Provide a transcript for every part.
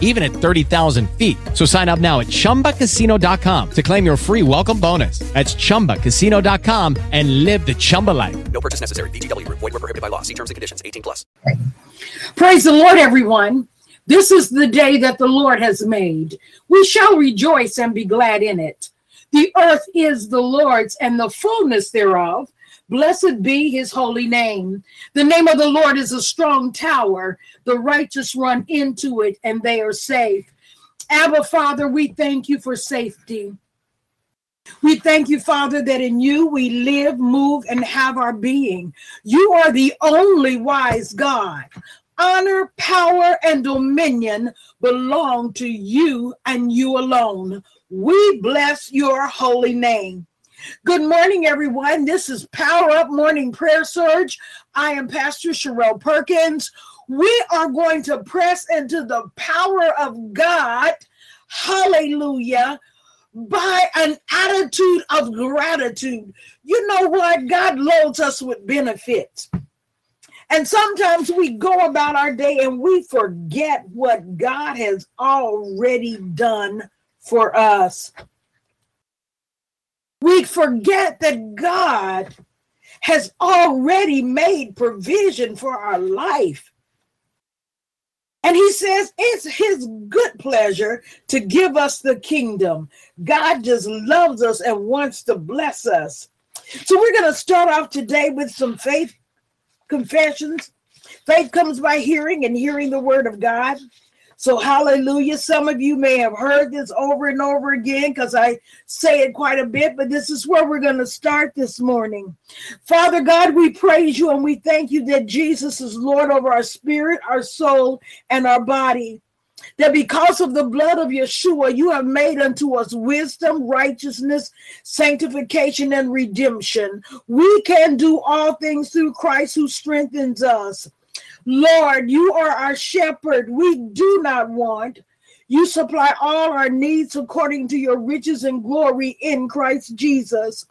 even at 30,000 feet. So sign up now at chumbacasino.com to claim your free welcome bonus. That's chumbacasino.com and live the Chumba life. No purchase necessary. VGW Group. Void were prohibited by law. See terms and conditions. 18 plus. Praise the Lord, everyone. This is the day that the Lord has made. We shall rejoice and be glad in it. The earth is the Lord's and the fullness thereof. Blessed be his holy name. The name of the Lord is a strong tower. The righteous run into it and they are safe. Abba, Father, we thank you for safety. We thank you, Father, that in you we live, move, and have our being. You are the only wise God. Honor, power, and dominion belong to you and you alone. We bless your holy name. Good morning, everyone. This is Power Up Morning Prayer Surge. I am Pastor Sherelle Perkins. We are going to press into the power of God. Hallelujah by an attitude of gratitude. You know what? God loads us with benefits. And sometimes we go about our day and we forget what God has already done for us. We forget that God has already made provision for our life. And he says it's his good pleasure to give us the kingdom. God just loves us and wants to bless us. So we're going to start off today with some faith confessions. Faith comes by hearing and hearing the word of God. So, hallelujah. Some of you may have heard this over and over again because I say it quite a bit, but this is where we're going to start this morning. Father God, we praise you and we thank you that Jesus is Lord over our spirit, our soul, and our body. That because of the blood of Yeshua, you have made unto us wisdom, righteousness, sanctification, and redemption. We can do all things through Christ who strengthens us. Lord, you are our shepherd. We do not want. You supply all our needs according to your riches and glory in Christ Jesus.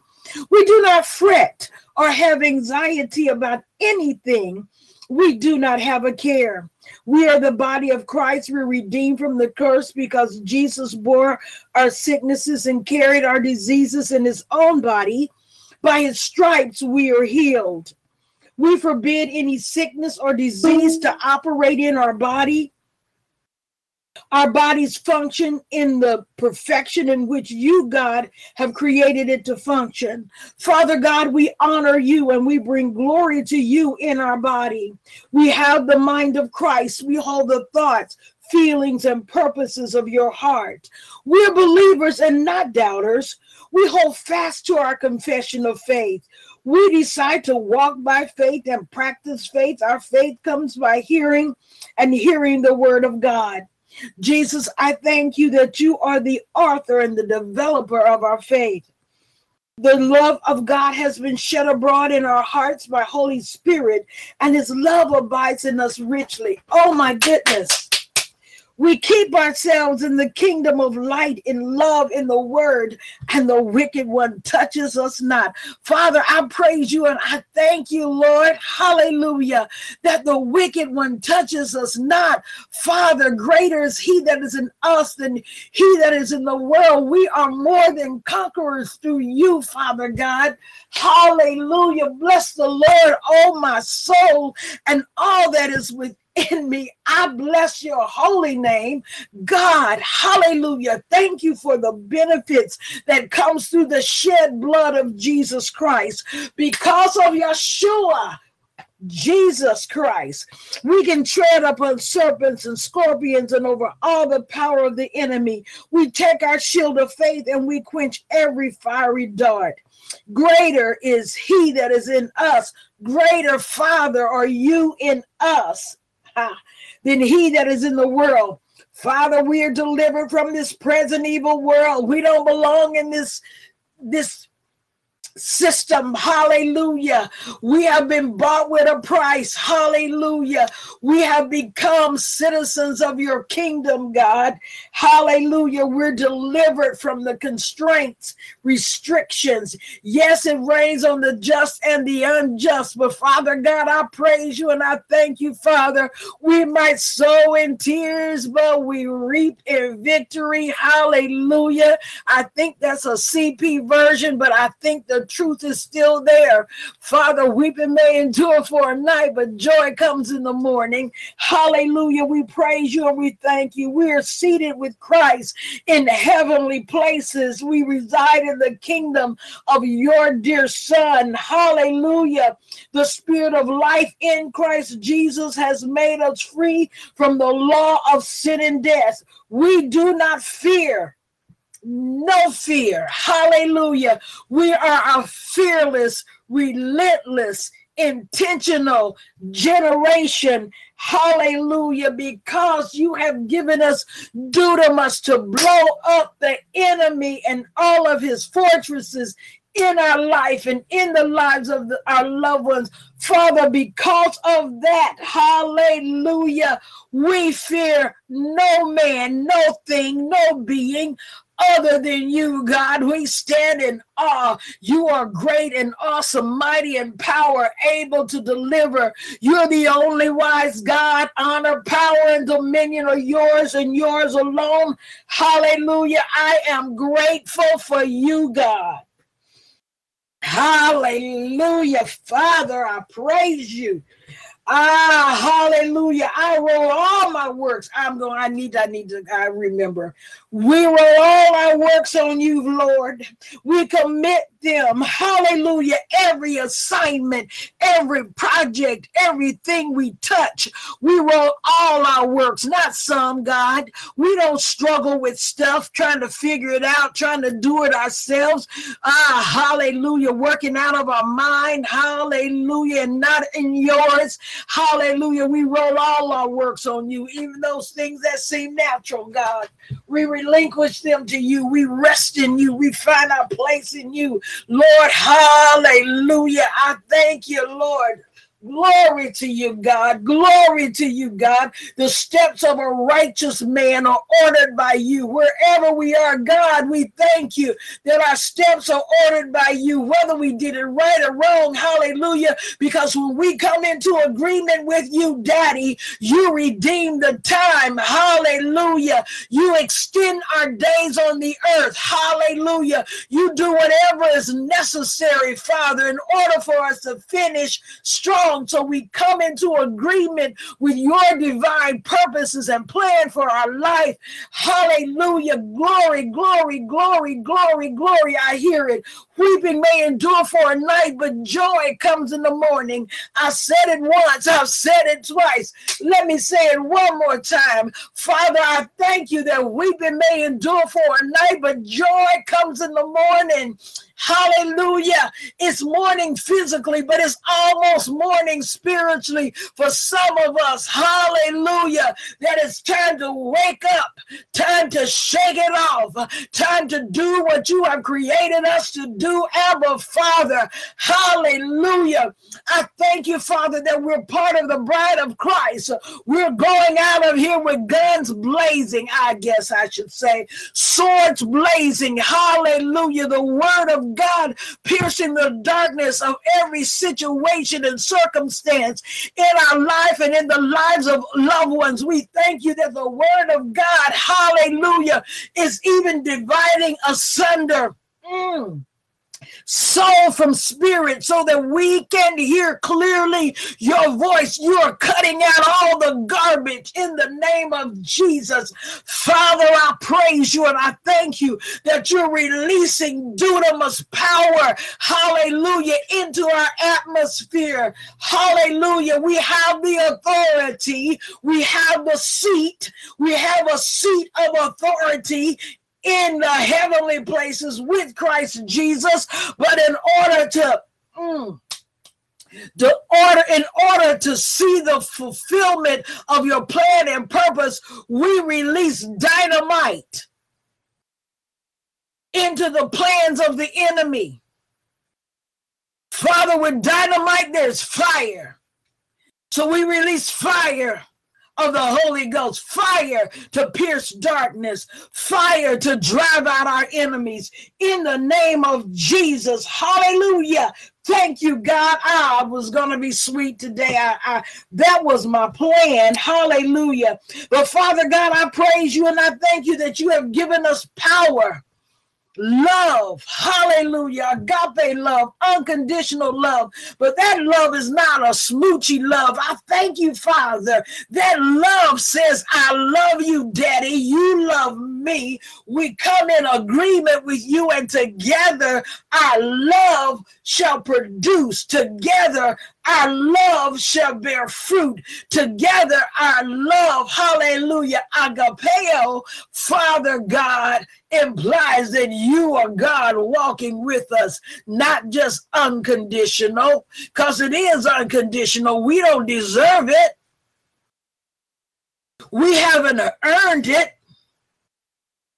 We do not fret or have anxiety about anything. We do not have a care. We are the body of Christ. We're redeemed from the curse because Jesus bore our sicknesses and carried our diseases in his own body. By his stripes, we are healed. We forbid any sickness or disease to operate in our body. Our bodies function in the perfection in which you, God, have created it to function. Father God, we honor you and we bring glory to you in our body. We have the mind of Christ. We hold the thoughts, feelings, and purposes of your heart. We're believers and not doubters. We hold fast to our confession of faith we decide to walk by faith and practice faith, our faith comes by hearing and hearing the word of God. Jesus, I thank you that you are the author and the developer of our faith. The love of God has been shed abroad in our hearts by Holy Spirit, and his love abides in us richly. Oh my goodness. We keep ourselves in the kingdom of light, in love, in the word, and the wicked one touches us not. Father, I praise you and I thank you, Lord. Hallelujah. That the wicked one touches us not. Father, greater is he that is in us than he that is in the world. We are more than conquerors through you, Father God. Hallelujah. Bless the Lord, oh my soul, and all that is within in me. I bless your holy name, God. Hallelujah. Thank you for the benefits that comes through the shed blood of Jesus Christ. Because of Yeshua, Jesus Christ. We can tread upon serpents and scorpions and over all the power of the enemy. We take our shield of faith and we quench every fiery dart. Greater is he that is in us. Greater Father are you in us than he that is in the world. Father, we are delivered from this present evil world. We don't belong in this this system. Hallelujah. We have been bought with a price. Hallelujah. We have become citizens of your kingdom, God. Hallelujah. We're delivered from the constraints, restrictions. Yes, it rains on the just and the unjust. But Father God, I praise you and I thank you, Father. We might sow in tears, but we reap in victory. Hallelujah. I think that's a CP version, but I think the truth is still there. Father, weeping may endure for a night, but joy comes in the morning. Hallelujah. We praise you and we thank you. We are seated with Christ in heavenly places. We reside in the kingdom of your dear Son. Hallelujah. The spirit of life in Christ Jesus has made us free from the law of sin and death. We do not fear no fear. Hallelujah. We are a fearless, relentless, intentional generation. Hallelujah. Because you have given us dunamis to blow up the enemy and all of his fortresses in our life and in the lives of the, our loved ones. Father, because of that, hallelujah, we fear no man, no thing, no being other than you, God. We stand in awe. You are great and awesome, mighty and power, able to deliver. You're the only wise God. Honor, power, and dominion are yours and yours alone. Hallelujah. I am grateful for you, God. Hallelujah. Father, I praise you. Ah, hallelujah. I roll all my works. I'm going, I need, I need to, I remember. We roll all our works on you, Lord. We commit them. Hallelujah. Every assignment, every project, everything we touch, we roll all our works, not some, God. We don't struggle with stuff, trying to figure it out, trying to do it ourselves. Ah, hallelujah. Working out of our mind. Hallelujah. And not in yours. Hallelujah. We roll all our works on you, even those things that seem natural, God. We relinquish them to you. We rest in you. We find our place in you. Lord, hallelujah. I thank you, Lord. Glory to you, God. Glory to you, God. The steps of a righteous man are ordered by you. Wherever we are, God, we thank you that our steps are ordered by you, whether we did it right or wrong. Hallelujah. Because when we come into agreement with you, Daddy, you redeem the time. Hallelujah. You extend our days on the earth. Hallelujah. You do whatever is necessary, Father, in order for us to finish strong so we come into agreement with your divine purposes and plan for our life. Hallelujah. Glory, glory, glory, glory, glory. I hear it. Weeping may endure for a night, but joy comes in the morning. I said it once, I've said it twice. Let me say it one more time. Father, I thank you that weeping may endure for a night, but joy comes in the morning. Hallelujah. It's morning physically, but it's almost morning spiritually for some of us. Hallelujah. That it's time to wake up, time to shake it off, time to do what you have created us to do, Abba Father. Hallelujah. I thank you, Father, that we're part of the bride of Christ. We're going out of here with guns blazing, I guess I should say, swords blazing. Hallelujah. The word of God piercing the darkness of every situation and circumstance in our life and in the lives of loved ones. We thank you that the word of God, hallelujah, is even dividing asunder. Mm soul from spirit, so that we can hear clearly your voice. You are cutting out all the garbage in the name of Jesus. Father, I praise you and I thank you that you're releasing dunamis power, hallelujah, into our atmosphere. Hallelujah. We have the authority, we have the seat, we have a seat of authority in the heavenly places with Christ Jesus, but in order to mm, the order in order to see the fulfillment of your plan and purpose, we release dynamite into the plans of the enemy. Father, with dynamite, there's fire. So we release fire of the Holy Ghost, fire to pierce darkness, fire to drive out our enemies in the name of Jesus. Hallelujah. Thank you, God. I was going to be sweet today. I, I, that was my plan. Hallelujah. But Father God, I praise you and I thank you that you have given us power love, hallelujah, agape love, unconditional love. But that love is not a smoochy love. I thank you, Father. That love says, I love you, Daddy. You love me. We come in agreement with you, and together our love shall produce. Together our love shall bear fruit. Together our love, hallelujah, agapeo, Father God, implies that you are God walking with us, not just unconditional, because it is unconditional. We don't deserve it. We haven't earned it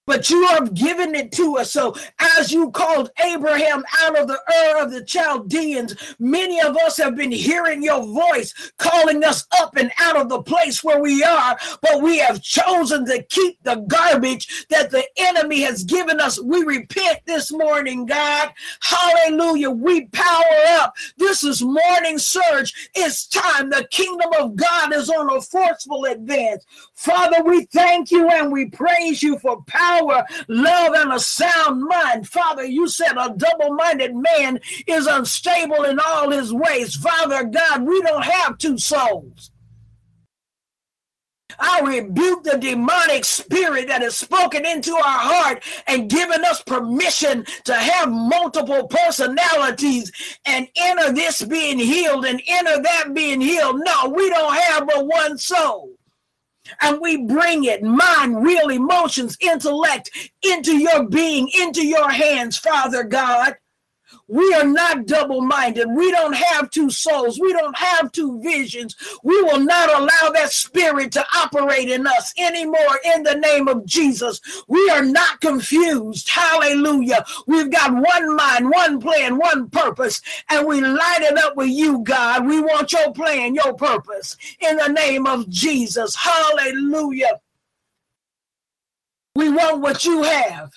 but you have given it to us. So, as you called Abraham out of the Ur of the Chaldeans, many of us have been hearing your voice calling us up and out of the place where we are, but we have chosen to keep the garbage that the enemy has given us. We repent this morning, God. Hallelujah. We power up. This is morning surge. It's time. The kingdom of God is on a forceful advance. Father, we thank you and we praise you for power power, love, and a sound mind. Father, you said a double minded man is unstable in all his ways. Father God, we don't have two souls. I rebuke the demonic spirit that has spoken into our heart and given us permission to have multiple personalities and enter this being healed and enter that being healed. No, we don't have but one soul and we bring it, mind, real emotions, intellect, into your being, into your hands, Father God. We are not double minded. We don't have two souls. We don't have two visions. We will not allow that spirit to operate in us anymore in the name of Jesus. We are not confused. Hallelujah. We've got one mind, one plan, one purpose, and we light it up with you, God. We want your plan, your purpose in the name of Jesus. Hallelujah. We want what you have.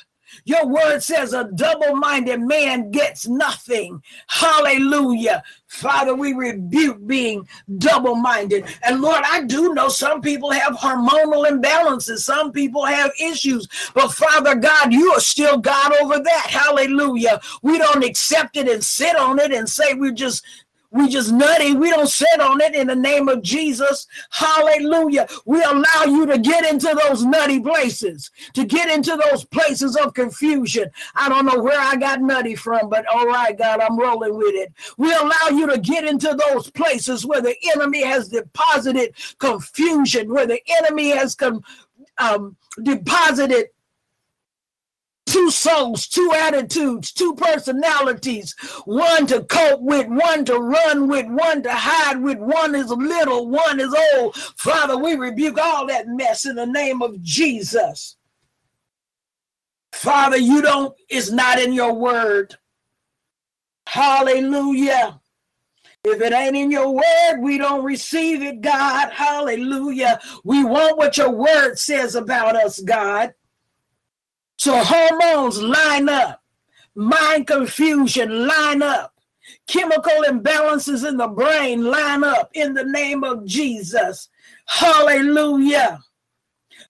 Your word says a double minded man gets nothing. Hallelujah. Father, we rebuke being double minded. And Lord, I do know some people have hormonal imbalances, some people have issues, but Father God, you are still God over that. Hallelujah. We don't accept it and sit on it and say we're just we just nutty. We don't sit on it in the name of Jesus. Hallelujah. We allow you to get into those nutty places, to get into those places of confusion. I don't know where I got nutty from, but all right, God, I'm rolling with it. We allow you to get into those places where the enemy has deposited confusion, where the enemy has com- um, deposited two souls, two attitudes, two personalities, one to cope with, one to run with, one to hide with, one is little, one is old. Father, we rebuke all that mess in the name of Jesus. Father, you don't, it's not in your word. Hallelujah. If it ain't in your word, we don't receive it, God. Hallelujah. We want what your word says about us, God. So hormones line up, mind confusion line up, chemical imbalances in the brain line up in the name of Jesus. Hallelujah.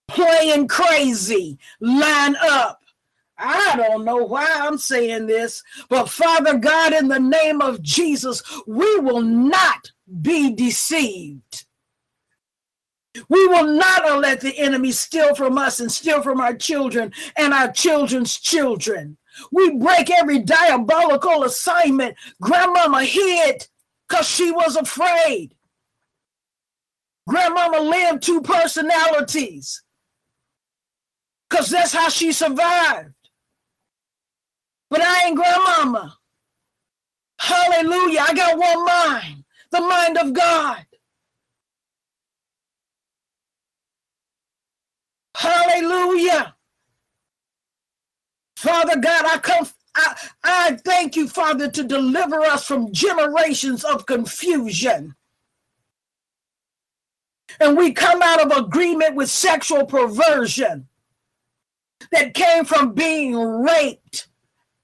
Playing crazy line up. I don't know why I'm saying this, but Father God, in the name of Jesus, we will not be deceived. We will not let the enemy steal from us and steal from our children and our children's children. We break every diabolical assignment grandmama hid because she was afraid. Grandmama lived two personalities because that's how she survived. But I ain't grandmama. Hallelujah. I got one mind, the mind of God. Hallelujah. Father God, I come I, I thank you, Father, to deliver us from generations of confusion. And we come out of agreement with sexual perversion that came from being raped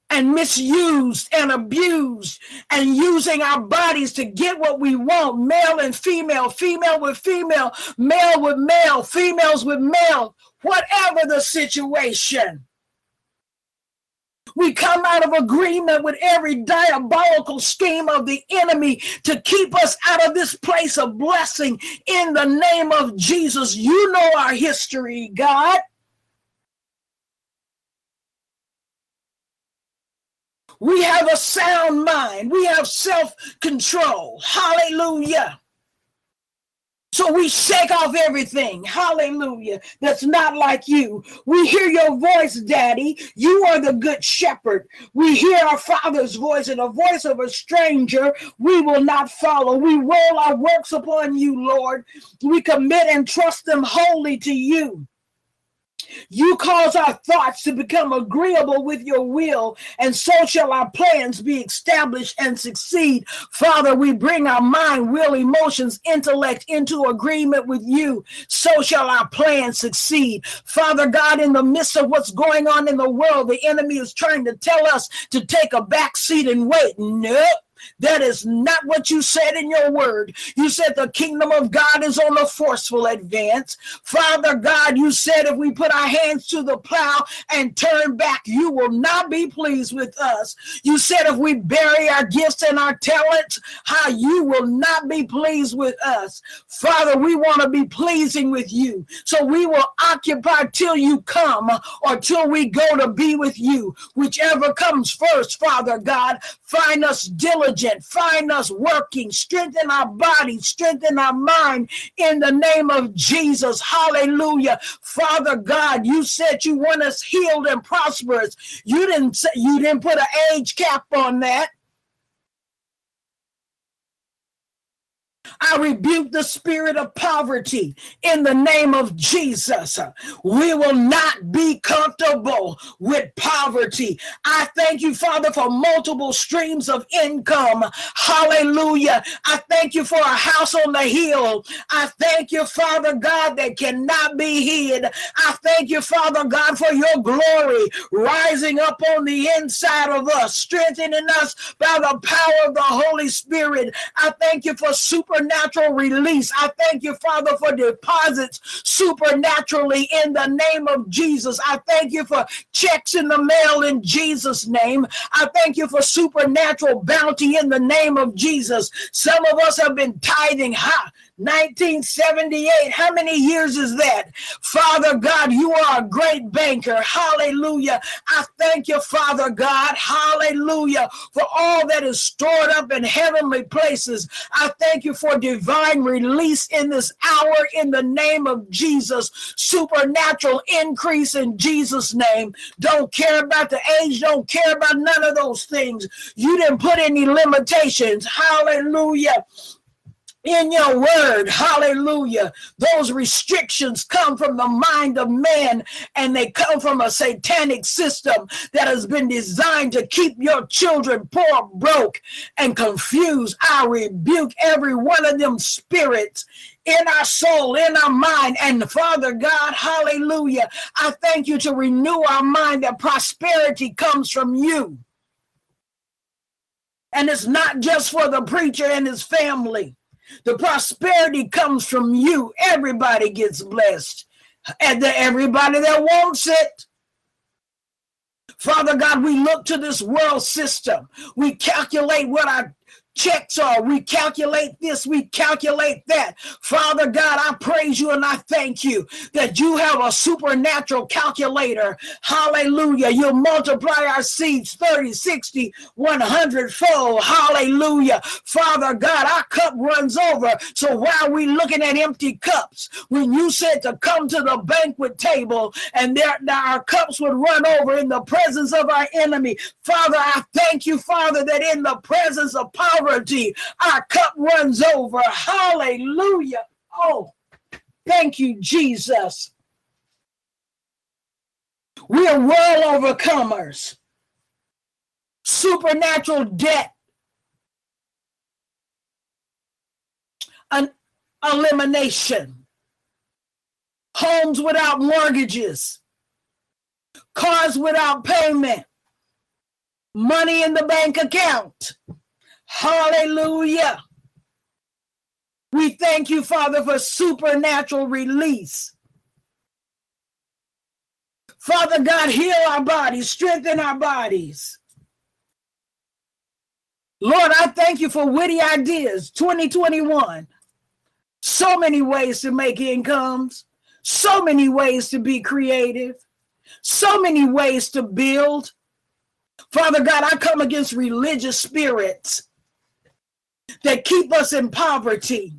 and misused and abused and using our bodies to get what we want male and female, female with female, male with male, females with male, whatever the situation. We come out of agreement with every diabolical scheme of the enemy to keep us out of this place of blessing in the name of Jesus. You know our history, God. We have a sound mind. We have self control. Hallelujah. So we shake off everything, hallelujah, that's not like you. We hear your voice, Daddy. You are the good shepherd. We hear our Father's voice, and the voice of a stranger we will not follow. We roll our works upon you, Lord. We commit and trust them wholly to you. You cause our thoughts to become agreeable with your will, and so shall our plans be established and succeed. Father, we bring our mind, will, emotions, intellect into agreement with you. So shall our plans succeed. Father God, in the midst of what's going on in the world, the enemy is trying to tell us to take a back seat and wait. Nope. That is not what you said in your word. You said the kingdom of God is on a forceful advance. Father God, you said if we put our hands to the plow and turn back, you will not be pleased with us. You said if we bury our gifts and our talents, how you will not be pleased with us. Father, we want to be pleasing with you. So we will occupy till you come or till we go to be with you. Whichever comes first, Father God, find us diligent diligent. Find us working. Strengthen our body. Strengthen our mind in the name of Jesus. Hallelujah. Father God, you said you want us healed and prosperous. You didn't say, you didn't put an age cap on that. I rebuke the spirit of poverty in the name of Jesus. We will not be comfortable with poverty. I thank you, Father, for multiple streams of income. Hallelujah. I thank you for a house on the hill. I thank you, Father God, that cannot be hid. I thank you, Father God, for your glory rising up on the inside of us, strengthening us by the power of the Holy Spirit. I thank you for super supernatural release. I thank you, Father, for deposits supernaturally in the name of Jesus. I thank you for checks in the mail in Jesus' name. I thank you for supernatural bounty in the name of Jesus. Some of us have been tithing. Ha! 1978. How many years is that? Father God, you are a great banker. Hallelujah. I thank you, Father God. Hallelujah. For all that is stored up in heavenly places. I thank you for divine release in this hour in the name of Jesus. Supernatural increase in Jesus' name. Don't care about the age, don't care about none of those things. You didn't put any limitations. Hallelujah in your word. Hallelujah. Those restrictions come from the mind of man and they come from a satanic system that has been designed to keep your children poor, broke, and confused. I rebuke every one of them spirits in our soul, in our mind. And Father God, hallelujah. I thank you to renew our mind that prosperity comes from you. And it's not just for the preacher and his family. The prosperity comes from you. Everybody gets blessed. And everybody that wants it. Father God, we look to this world system. We calculate what our checks are. We calculate this, we calculate that. Father God, I praise you and I thank you that you have a supernatural calculator. Hallelujah. You'll multiply our seeds 30, 60, 100 fold. Hallelujah. Father God, our cup runs over. So why are we looking at empty cups, when you said to come to the banquet table and there, our cups would run over in the presence of our enemy, Father, I thank you, Father, that in the presence of power Our cup runs over. Hallelujah. Oh, thank you, Jesus. We are world overcomers. supernatural debt an elimination, homes without mortgages, cars without payment, money in the bank account. Hallelujah. We thank you, Father, for supernatural release. Father God, heal our bodies, strengthen our bodies. Lord, I thank you for witty ideas 2021. So many ways to make incomes, so many ways to be creative, so many ways to build. Father God, I come against religious spirits that keep us in poverty.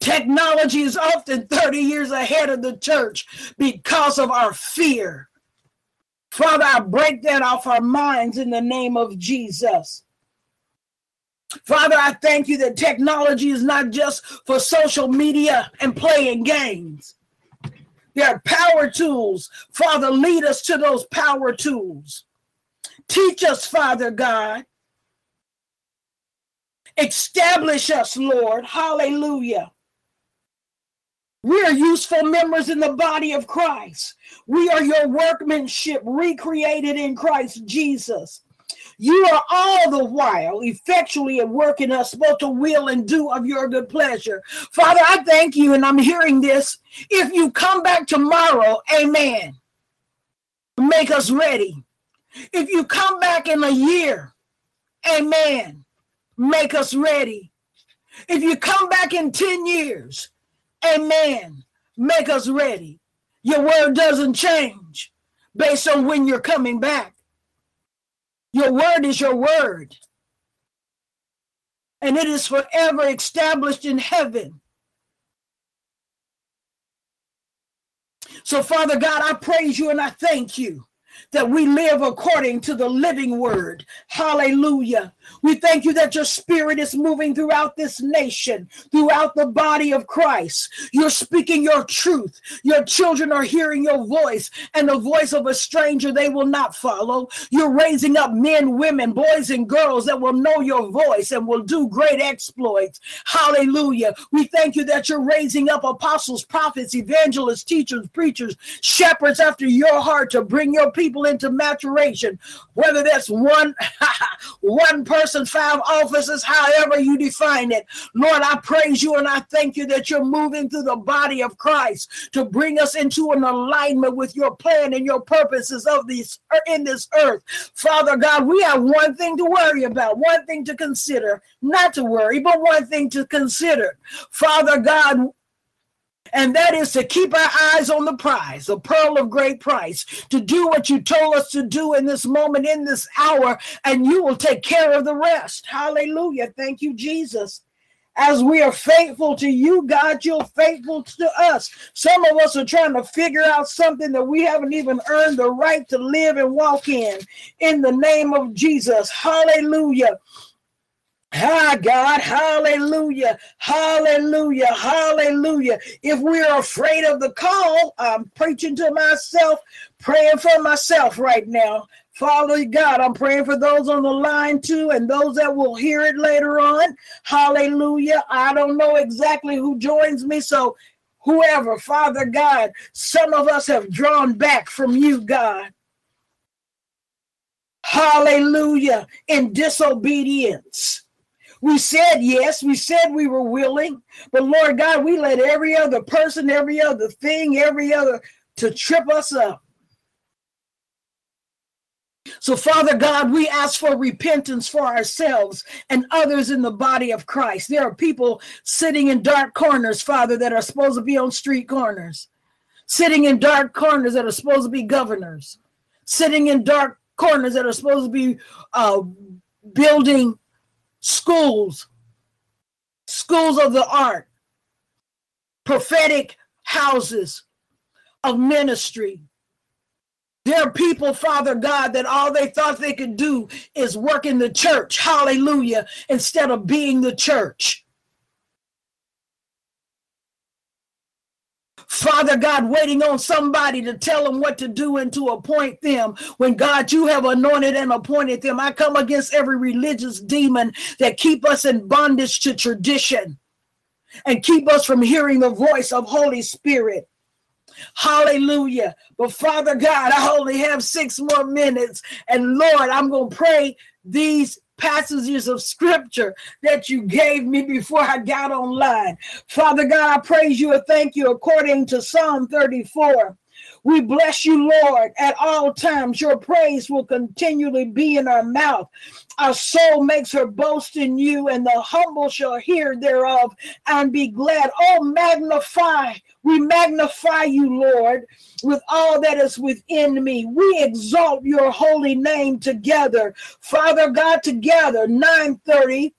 Technology is often 30 years ahead of the church because of our fear. Father, I break that off our minds in the name of Jesus. Father, I thank you that technology is not just for social media and playing games. There are power tools. Father, lead us to those power tools. Teach us, Father God. Establish us, Lord. Hallelujah. We are useful members in the body of Christ. We are your workmanship recreated in Christ Jesus. You are all the while effectually at work in us, both to will and do of your good pleasure. Father, I thank you, and I'm hearing this. If you come back tomorrow, amen, make us ready. If you come back in a year, amen, make us ready. If you come back in 10 years, amen, make us ready. Your word doesn't change based on when you're coming back. Your word is your word. And it is forever established in heaven. So, Father God, I praise you and I thank you that we live according to the living word. Hallelujah. We thank you that your spirit is moving throughout this nation, throughout the body of Christ. You're speaking your truth. Your children are hearing your voice, and the voice of a stranger they will not follow. You're raising up men, women, boys, and girls that will know your voice and will do great exploits. Hallelujah. We thank you that you're raising up apostles, prophets, evangelists, teachers, preachers, shepherds after your heart to bring your people into maturation, whether that's one, one person person, five offices, however you define it. Lord, I praise you and I thank you that you're moving through the body of Christ to bring us into an alignment with your plan and your purposes of this er, in this earth. Father God, we have one thing to worry about, one thing to consider, not to worry, but one thing to consider. Father God, and that is to keep our eyes on the prize, the pearl of great price, to do what you told us to do in this moment, in this hour, and you will take care of the rest. Hallelujah. Thank you, Jesus. As we are faithful to you, God, you're faithful to us. Some of us are trying to figure out something that we haven't even earned the right to live and walk in. In the name of Jesus. Hallelujah. Hi, God. Hallelujah. Hallelujah. Hallelujah. If we're afraid of the call, I'm preaching to myself, praying for myself right now. Father God, I'm praying for those on the line too and those that will hear it later on. Hallelujah. I don't know exactly who joins me. So, whoever, Father God, some of us have drawn back from you, God. Hallelujah. In disobedience. We said yes, we said we were willing, but Lord God, we let every other person, every other thing, every other to trip us up. So, Father God, we ask for repentance for ourselves and others in the body of Christ. There are people sitting in dark corners, Father, that are supposed to be on street corners, sitting in dark corners that are supposed to be governors, sitting in dark corners that are supposed to be uh, building schools, schools of the art, prophetic houses of ministry. There are people, Father God, that all they thought they could do is work in the church, hallelujah, instead of being the church. Father God, waiting on somebody to tell them what to do and to appoint them. When God, you have anointed and appointed them. I come against every religious demon that keep us in bondage to tradition and keep us from hearing the voice of Holy Spirit. Hallelujah. But Father God, I only have six more minutes. And Lord, I'm going to pray these passages of scripture that you gave me before I got online. Father God, I praise you and thank you according to Psalm 34. We bless you, Lord, at all times. Your praise will continually be in our mouth. Our soul makes her boast in you, and the humble shall hear thereof and be glad. Oh, magnify. We magnify you, Lord, with all that is within me. We exalt your holy name together. Father God, together, 930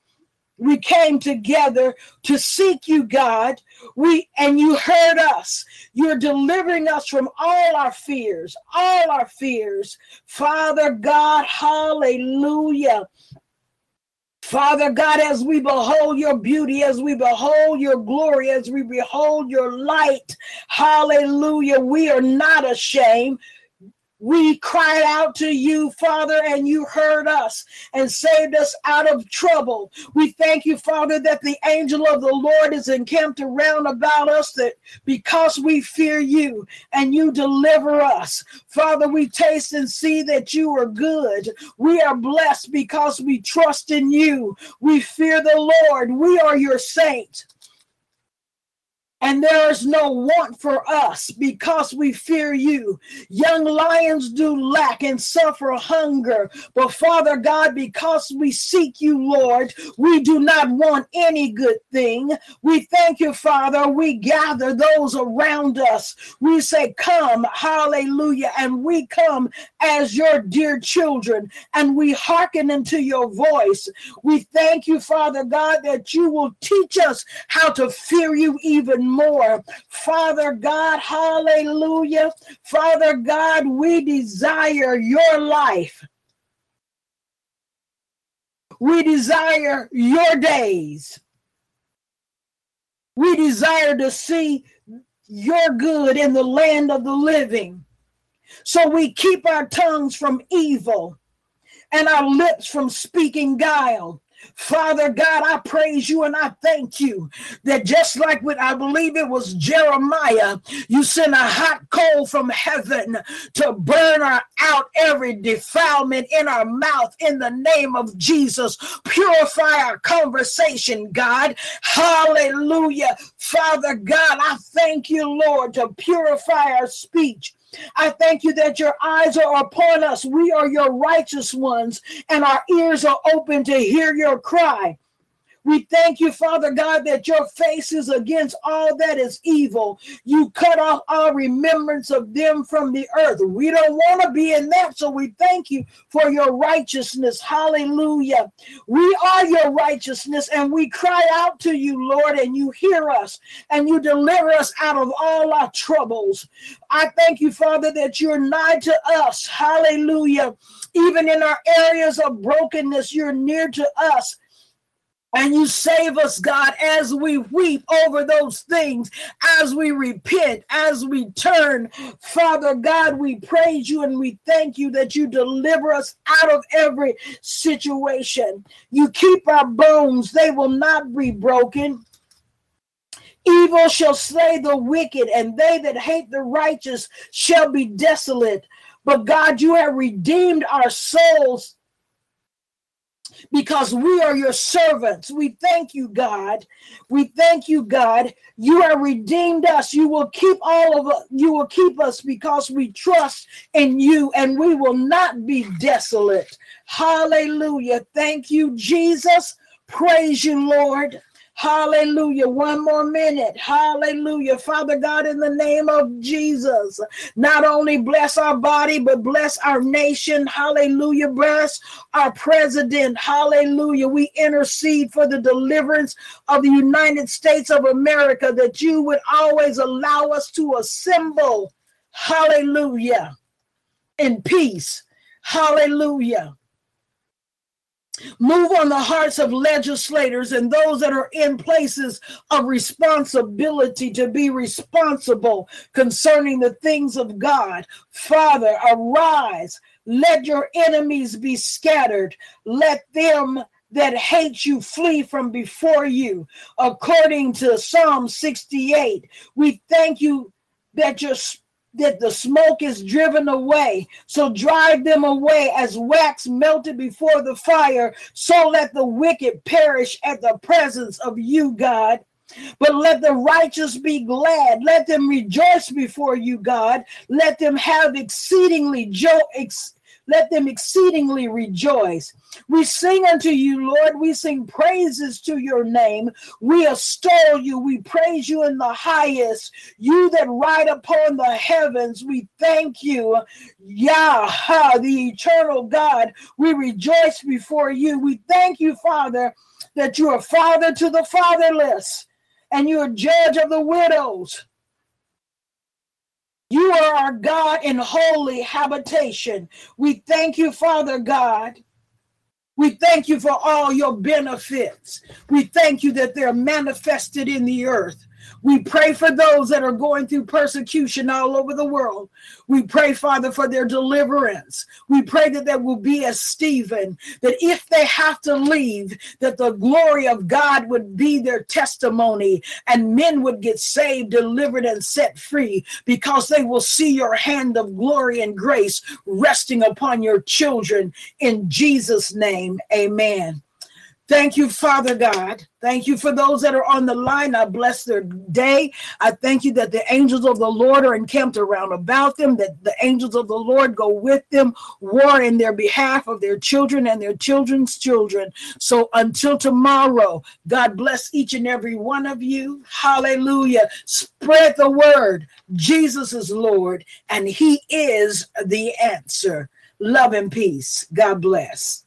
we came together to seek you god we and you heard us. You're delivering us from all our fears all our fears. Father god hallelujah. Father God, as we behold your beauty, as we behold your glory, as we behold your light, hallelujah, we are not ashamed. We cried out to you, Father, and you heard us and saved us out of trouble. We thank you, Father, that the angel of the Lord is encamped around about us, that because we fear you and you deliver us. Father, we taste and see that you are good. We are blessed because we trust in you. We fear the Lord. We are your saints and there is no want for us because we fear you. Young lions do lack and suffer hunger, but Father God, because we seek you, Lord, we do not want any good thing. We thank you, Father. We gather those around us. We say, Come, hallelujah, and we come as your dear children, and we hearken unto your voice. We thank you, Father God, that you will teach us how to fear you even more. Father God, hallelujah. Father God, we desire your life. We desire your days. We desire to see your good in the land of the living. So we keep our tongues from evil and our lips from speaking guile. Father God, I praise you and I thank you that just like with, I believe it was Jeremiah, you sent a hot coal from heaven to burn out every defilement in our mouth in the name of Jesus. Purify our conversation, God. Hallelujah. Father God, I thank you, Lord, to purify our speech I thank you that your eyes are upon us. We are your righteous ones, and our ears are open to hear your cry. We thank you, Father God, that your face is against all that is evil. You cut off our remembrance of them from the earth. We don't want to be in that, so we thank you for your righteousness. Hallelujah. We are your righteousness, and we cry out to you, Lord, and you hear us and you deliver us out of all our troubles. I thank you, Father, that you're nigh to us. Hallelujah. Even in our areas of brokenness, you're near to us and you save us, God, as we weep over those things, as we repent, as we turn. Father God, we praise you and we thank you that you deliver us out of every situation. You keep our bones, they will not be broken. Evil shall slay the wicked, and they that hate the righteous shall be desolate. But God, you have redeemed our souls because we are your servants. We thank you, God. We thank you, God. You have redeemed us. You will keep all of us. You will keep us because we trust in you and we will not be desolate. Hallelujah. Thank you, Jesus. Praise you, Lord. Hallelujah. One more minute. Hallelujah. Father God, in the name of Jesus, not only bless our body, but bless our nation. Hallelujah. Bless our president. Hallelujah. We intercede for the deliverance of the United States of America that you would always allow us to assemble. Hallelujah. In peace. Hallelujah Move on the hearts of legislators and those that are in places of responsibility to be responsible concerning the things of God. Father, arise. Let your enemies be scattered. Let them that hate you flee from before you. According to Psalm 68, we thank you that your that the smoke is driven away. So drive them away as wax melted before the fire. So let the wicked perish at the presence of you, God. But let the righteous be glad. Let them rejoice before you, God. Let them have exceedingly joy. Ex- let them exceedingly rejoice. We sing unto you, Lord. We sing praises to your name. We extol you. We praise you in the highest. You that ride upon the heavens, we thank you. Yah, the eternal God. We rejoice before you. We thank you, Father, that you are father to the fatherless and you are judge of the widows. You are our God in holy habitation. We thank you, Father God we thank you for all your benefits. We thank you that they're manifested in the earth. We pray for those that are going through persecution all over the world. We pray, Father, for their deliverance. We pray that there will be a Stephen, that if they have to leave, that the glory of God would be their testimony and men would get saved, delivered, and set free because they will see your hand of glory and grace resting upon your children. In Jesus' name, amen. Thank you, Father God. Thank you for those that are on the line. I bless their day. I thank you that the angels of the Lord are encamped around about them, that the angels of the Lord go with them, war in their behalf of their children and their children's children. So until tomorrow, God bless each and every one of you. Hallelujah. Spread the word. Jesus is Lord, and He is the answer. Love and peace. God bless.